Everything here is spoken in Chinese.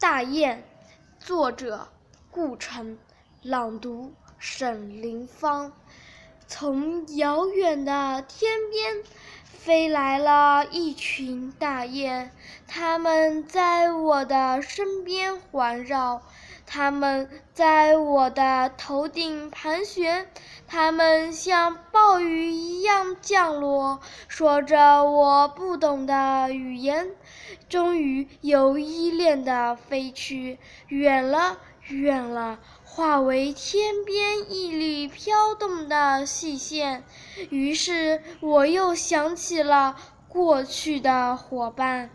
大雁，作者顾城，朗读沈凌芳。从遥远的天边飞来了一群大雁，它们在我的身边环绕，它们在我的头顶盘旋，它们像暴雨一降降落，说着我不懂的语言，终于又依恋的飞去，远了，远了。化为天边一缕飘动的细线，于是我又想起了过去的伙伴。